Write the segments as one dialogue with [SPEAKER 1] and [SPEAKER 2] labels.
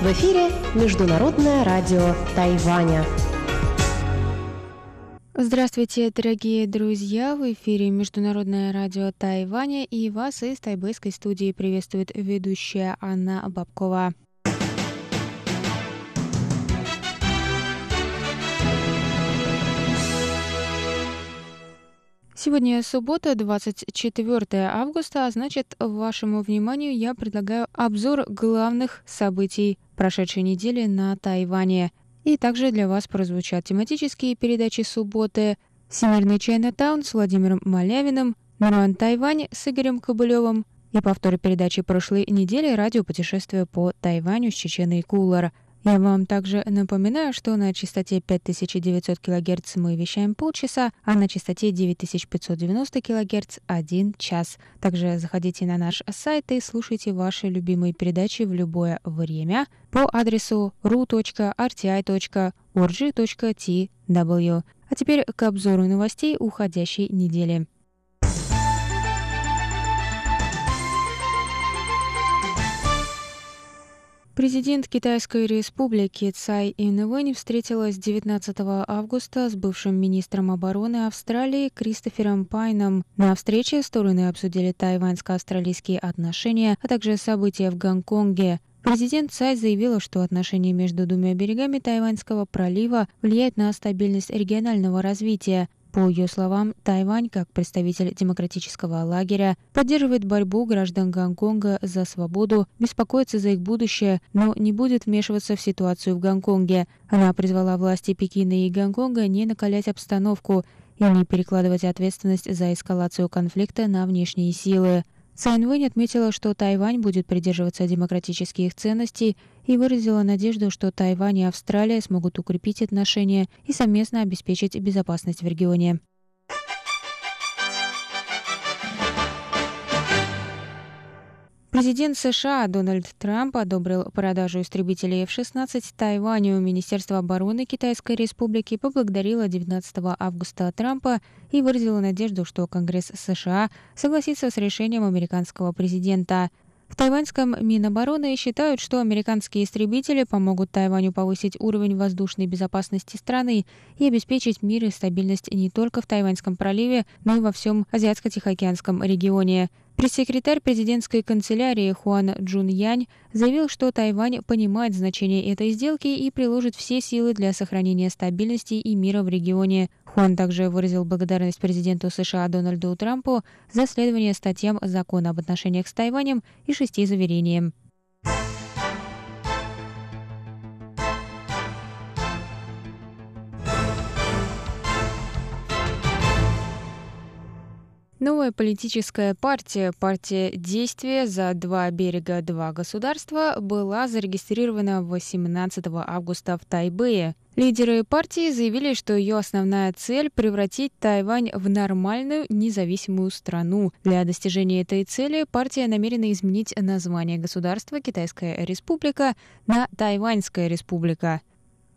[SPEAKER 1] В эфире Международное радио Тайваня.
[SPEAKER 2] Здравствуйте, дорогие друзья! В эфире Международное радио Тайваня и вас из тайбэйской студии приветствует ведущая Анна Бабкова. Сегодня суббота, 24 августа, а значит, вашему вниманию я предлагаю обзор главных событий прошедшей недели на Тайване. И также для вас прозвучат тематические передачи субботы «Всемирный Чайнатаун» с Владимиром Малявиным, «Наруан Тайвань» с Игорем Кобылевым и повтор передачи прошлой недели «Радиопутешествие по Тайваню» с Чеченой Кулар – я вам также напоминаю, что на частоте 5900 кГц мы вещаем полчаса, а на частоте 9590 кГц – один час. Также заходите на наш сайт и слушайте ваши любимые передачи в любое время по адресу ru.rti.org.tw. А теперь к обзору новостей уходящей недели. Президент Китайской республики Цай Инвэнь встретилась 19 августа с бывшим министром обороны Австралии Кристофером Пайном. На встрече стороны обсудили тайваньско-австралийские отношения, а также события в Гонконге. Президент Цай заявила, что отношения между двумя берегами Тайваньского пролива влияют на стабильность регионального развития. По ее словам, Тайвань, как представитель демократического лагеря, поддерживает борьбу граждан Гонконга за свободу, беспокоится за их будущее, но не будет вмешиваться в ситуацию в Гонконге. Она призвала власти Пекина и Гонконга не накалять обстановку и не перекладывать ответственность за эскалацию конфликта на внешние силы. Цайн Вэнь отметила, что Тайвань будет придерживаться демократических ценностей и выразила надежду, что Тайвань и Австралия смогут укрепить отношения и совместно обеспечить безопасность в регионе. Президент США Дональд Трамп одобрил продажу истребителей F-16 Тайваню. Министерство обороны Китайской Республики поблагодарило 19 августа Трампа и выразило надежду, что Конгресс США согласится с решением американского президента. В тайваньском Минобороны считают, что американские истребители помогут Тайваню повысить уровень воздушной безопасности страны и обеспечить мир и стабильность не только в Тайваньском проливе, но и во всем Азиатско-Тихоокеанском регионе. Пресс-секретарь президентской канцелярии Хуан Джун Янь заявил, что Тайвань понимает значение этой сделки и приложит все силы для сохранения стабильности и мира в регионе. Хуан также выразил благодарность президенту США Дональду Трампу за следование статьям закона об отношениях с Тайванем и шести заверениям. Новая политическая партия, партия «Действия за два берега, два государства» была зарегистрирована 18 августа в Тайбэе. Лидеры партии заявили, что ее основная цель – превратить Тайвань в нормальную независимую страну. Для достижения этой цели партия намерена изменить название государства Китайская республика на Тайваньская республика.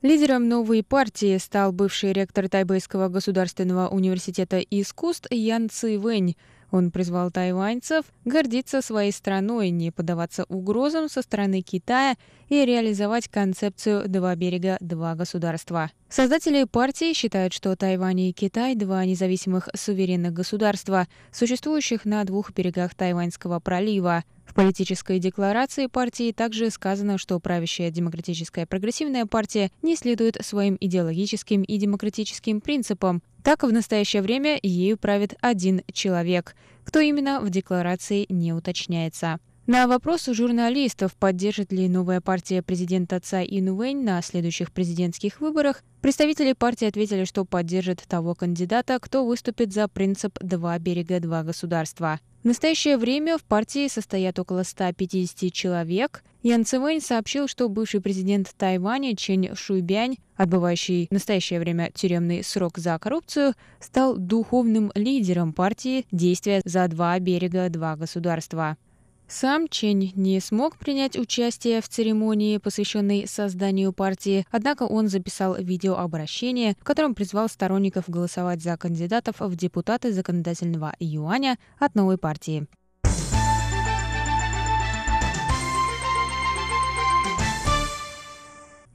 [SPEAKER 2] Лидером новой партии стал бывший ректор Тайбэйского государственного университета искусств Ян Ци Вэнь. Он призвал тайваньцев гордиться своей страной, не поддаваться угрозам со стороны Китая и реализовать концепцию «два берега, два государства». Создатели партии считают, что Тайвань и Китай – два независимых суверенных государства, существующих на двух берегах Тайваньского пролива – политической декларации партии также сказано, что правящая демократическая прогрессивная партия не следует своим идеологическим и демократическим принципам. Так, в настоящее время ею правит один человек. Кто именно, в декларации не уточняется. На вопрос журналистов, поддержит ли новая партия президента Цай Инуэнь на следующих президентских выборах, представители партии ответили, что поддержат того кандидата, кто выступит за принцип «два берега, два государства». В настоящее время в партии состоят около 150 человек. Ян Цивэнь сообщил, что бывший президент Тайваня Чен Шуйбянь, отбывающий в настоящее время тюремный срок за коррупцию, стал духовным лидером партии «Действия за два берега, два государства». Сам Чень не смог принять участие в церемонии, посвященной созданию партии, однако он записал видеообращение, в котором призвал сторонников голосовать за кандидатов в депутаты законодательного юаня от новой партии.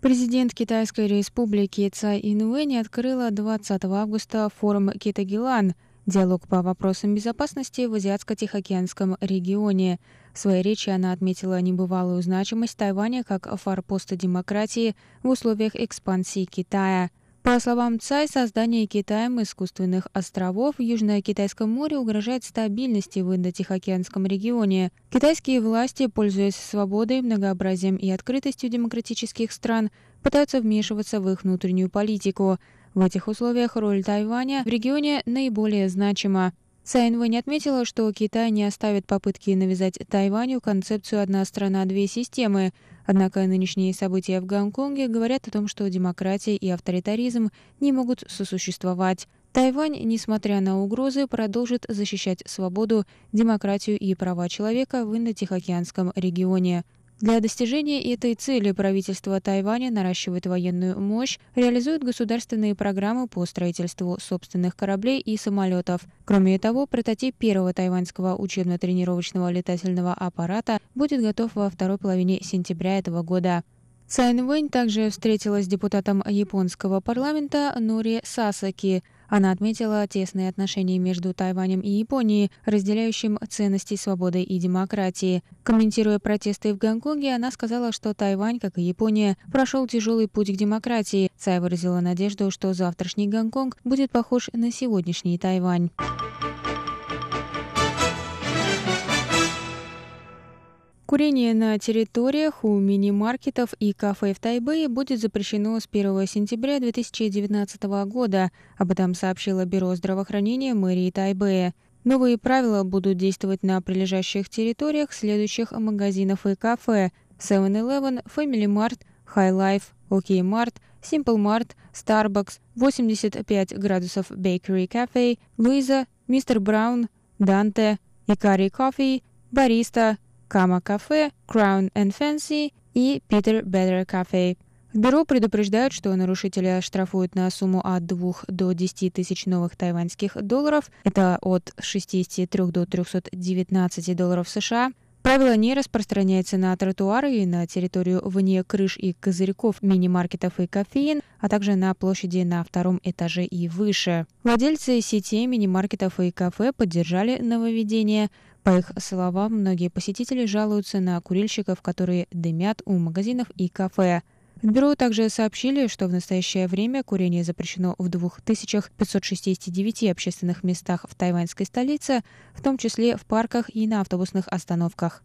[SPEAKER 2] Президент Китайской республики Цай Инвэнь открыла 20 августа форум Китагилан – диалог по вопросам безопасности в Азиатско-Тихоокеанском регионе. В своей речи она отметила небывалую значимость Тайваня как форпоста демократии в условиях экспансии Китая. По словам Цай, создание Китаем искусственных островов в Южно-Китайском море угрожает стабильности в Индо-Тихоокеанском регионе. Китайские власти, пользуясь свободой, многообразием и открытостью демократических стран, пытаются вмешиваться в их внутреннюю политику – в этих условиях роль Тайваня в регионе наиболее значима. Цайн Вэнь отметила, что Китай не оставит попытки навязать Тайваню концепцию «одна страна, две системы». Однако нынешние события в Гонконге говорят о том, что демократия и авторитаризм не могут сосуществовать. Тайвань, несмотря на угрозы, продолжит защищать свободу, демократию и права человека в Индо-Тихоокеанском регионе. Для достижения этой цели правительство Тайваня наращивает военную мощь, реализует государственные программы по строительству собственных кораблей и самолетов. Кроме того, прототип первого тайваньского учебно-тренировочного летательного аппарата будет готов во второй половине сентября этого года. Цайн Вэнь также встретилась с депутатом японского парламента Нори Сасаки. Она отметила тесные отношения между Тайванем и Японией, разделяющим ценности свободы и демократии. Комментируя протесты в Гонконге, она сказала, что Тайвань, как и Япония, прошел тяжелый путь к демократии. Цай выразила надежду, что завтрашний Гонконг будет похож на сегодняшний Тайвань. Курение на территориях у мини-маркетов и кафе в Тайбэе будет запрещено с 1 сентября 2019 года. Об этом сообщило Бюро здравоохранения мэрии Тайбэя. Новые правила будут действовать на прилежащих территориях следующих магазинов и кафе 7-Eleven, Family Mart, High Life, OK Mart, Simple Mart, Starbucks, 85 градусов Bakery Cafe, Luisa, Mr. Brown, Dante, Ikari Coffee, Barista, Кама Кафе, Crown and Fancy и Peter Better Cafe. В бюро предупреждают, что нарушители оштрафуют на сумму от 2 до 10 тысяч новых тайваньских долларов, это от 63 до 319 долларов США, Правило не распространяется на тротуары и на территорию вне крыш и козырьков мини-маркетов и кофеин, а также на площади на втором этаже и выше. Владельцы сетей мини-маркетов и кафе поддержали нововведение. По их словам, многие посетители жалуются на курильщиков, которые дымят у магазинов и кафе. В бюро также сообщили, что в настоящее время курение запрещено в 2569 общественных местах в тайваньской столице, в том числе в парках и на автобусных остановках.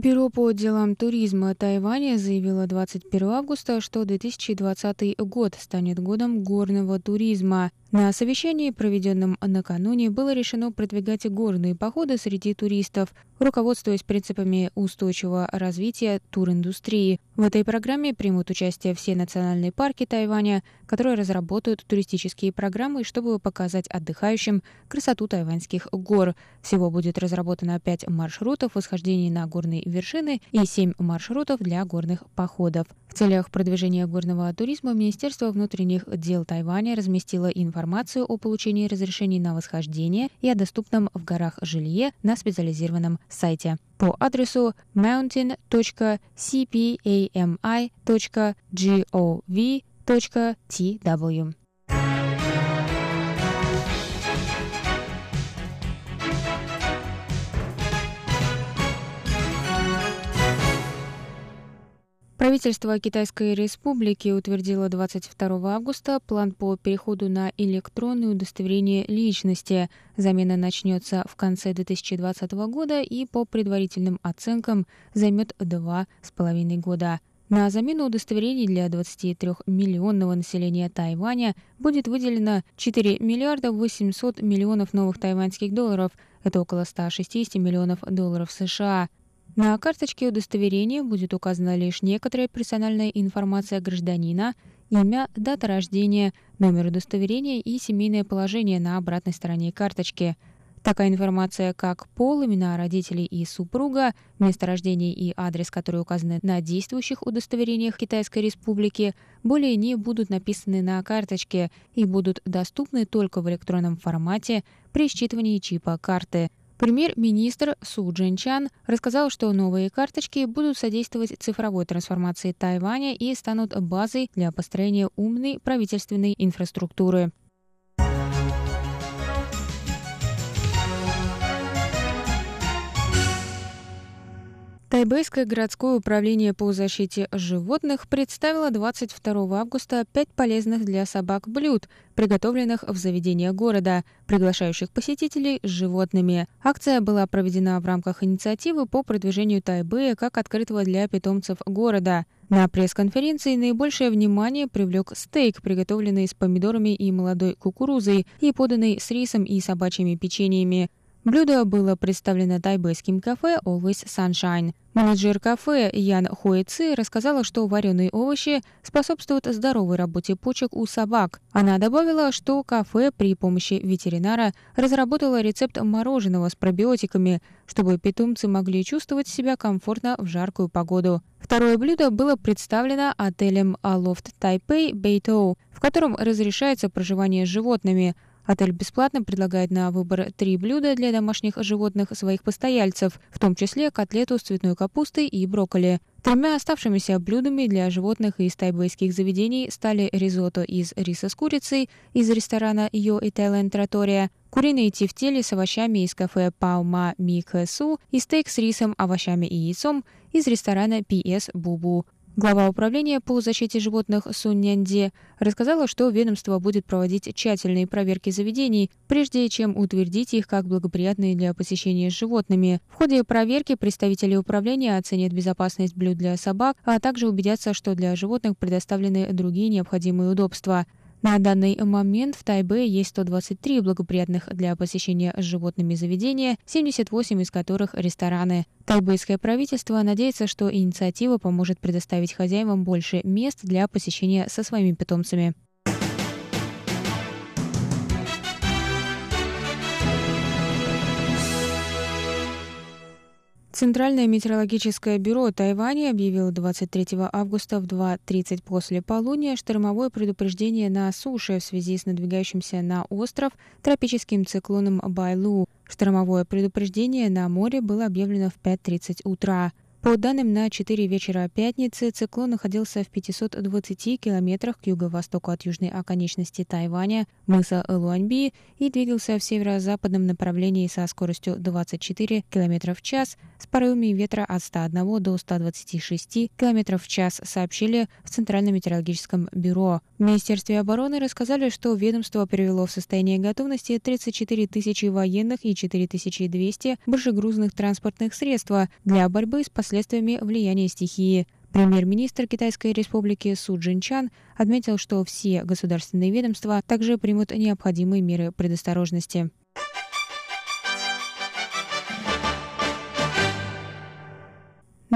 [SPEAKER 2] Бюро по делам туризма Тайваня заявило 21 августа, что 2020 год станет годом горного туризма. На совещании, проведенном накануне, было решено продвигать горные походы среди туристов, руководствуясь принципами устойчивого развития туриндустрии. В этой программе примут участие все национальные парки Тайваня, которые разработают туристические программы, чтобы показать отдыхающим красоту тайваньских гор. Всего будет разработано 5 маршрутов восхождений на горные вершины и 7 маршрутов для горных походов. В целях продвижения горного туризма Министерство внутренних дел Тайваня разместило информацию о получении разрешений на восхождение и о доступном в горах жилье на специализированном сайте по адресу mountain.cpami.gov.tw. Правительство Китайской Республики утвердило 22 августа план по переходу на электронное удостоверение личности. Замена начнется в конце 2020 года и по предварительным оценкам займет два с половиной года. На замену удостоверений для 23-миллионного населения Тайваня будет выделено 4 миллиарда 800 миллионов новых тайваньских долларов. Это около 160 миллионов долларов США. На карточке удостоверения будет указана лишь некоторая персональная информация гражданина, имя, дата рождения, номер удостоверения и семейное положение на обратной стороне карточки – Такая информация, как пол, имена родителей и супруга, место рождения и адрес, которые указаны на действующих удостоверениях Китайской Республики, более не будут написаны на карточке и будут доступны только в электронном формате при считывании чипа карты. Премьер-министр Су Джинчан рассказал, что новые карточки будут содействовать цифровой трансформации Тайваня и станут базой для построения умной правительственной инфраструктуры. Тайбэйское городское управление по защите животных представило 22 августа пять полезных для собак блюд, приготовленных в заведениях города, приглашающих посетителей с животными. Акция была проведена в рамках инициативы по продвижению Тайбэя как открытого для питомцев города. На пресс-конференции наибольшее внимание привлек стейк, приготовленный с помидорами и молодой кукурузой и поданный с рисом и собачьими печеньями. Блюдо было представлено тайбэйским кафе Always Sunshine. Менеджер кафе Ян Хуэци рассказала, что вареные овощи способствуют здоровой работе почек у собак. Она добавила, что кафе при помощи ветеринара разработало рецепт мороженого с пробиотиками, чтобы питомцы могли чувствовать себя комфортно в жаркую погоду. Второе блюдо было представлено отелем Aloft Taipei Beito, в котором разрешается проживание с животными – Отель бесплатно предлагает на выбор три блюда для домашних животных своих постояльцев, в том числе котлету с цветной капустой и брокколи. Тремя оставшимися блюдами для животных из тайбэйских заведений стали ризотто из риса с курицей из ресторана Йо Italian Trattoria, куриные тефтели с овощами из кафе Паума Ми Су и стейк с рисом, овощами и яйцом из ресторана PS Бубу. Глава управления по защите животных Сун Нянде рассказала, что ведомство будет проводить тщательные проверки заведений, прежде чем утвердить их как благоприятные для посещения с животными. В ходе проверки представители управления оценят безопасность блюд для собак, а также убедятся, что для животных предоставлены другие необходимые удобства. На данный момент в Тайбе есть 123 благоприятных для посещения животными заведения, 78 из которых рестораны. Тайбэйское правительство надеется, что инициатива поможет предоставить хозяевам больше мест для посещения со своими питомцами. Центральное метеорологическое бюро Тайваня объявило 23 августа в 2.30 после полудня штормовое предупреждение на суше в связи с надвигающимся на остров тропическим циклоном Байлу. Штормовое предупреждение на море было объявлено в 5.30 утра. По данным на 4 вечера пятницы, циклон находился в 520 километрах к юго-востоку от южной оконечности Тайваня, мыса Луаньби, и двигался в северо-западном направлении со скоростью 24 км в час с порывами ветра от 101 до 126 км в час, сообщили в Центральном метеорологическом бюро. В Министерстве обороны рассказали, что ведомство привело в состояние готовности 34 тысячи военных и 4200 большегрузных транспортных средств для борьбы с последствиями влияния стихии. Премьер-министр Китайской республики Су Джинчан отметил, что все государственные ведомства также примут необходимые меры предосторожности.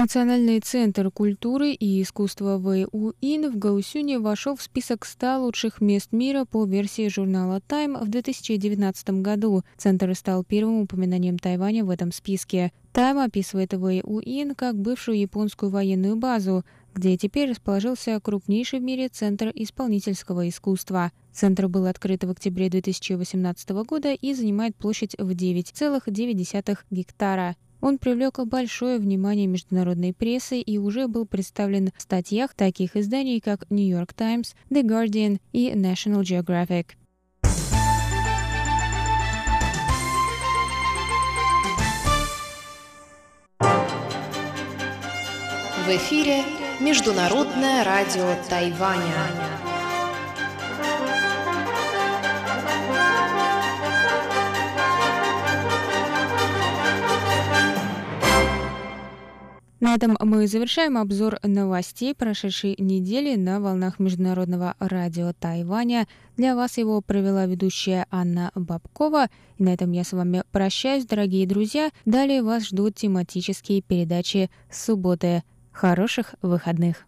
[SPEAKER 2] Национальный центр культуры и искусства ВУИН в Гаусюне вошел в список 100 лучших мест мира по версии журнала Time в 2019 году. Центр стал первым упоминанием Тайваня в этом списке. Time описывает ВУИН как бывшую японскую военную базу, где теперь расположился крупнейший в мире центр исполнительского искусства. Центр был открыт в октябре 2018 года и занимает площадь в 9,9 гектара. Он привлек большое внимание международной прессы и уже был представлен в статьях таких изданий, как New York Times, The Guardian и National Geographic.
[SPEAKER 1] В эфире Международное радио Тайваня.
[SPEAKER 2] На этом мы завершаем обзор новостей прошедшей недели на волнах Международного радио Тайваня. Для вас его провела ведущая Анна Бабкова. И на этом я с вами прощаюсь, дорогие друзья. Далее вас ждут тематические передачи субботы. Хороших выходных!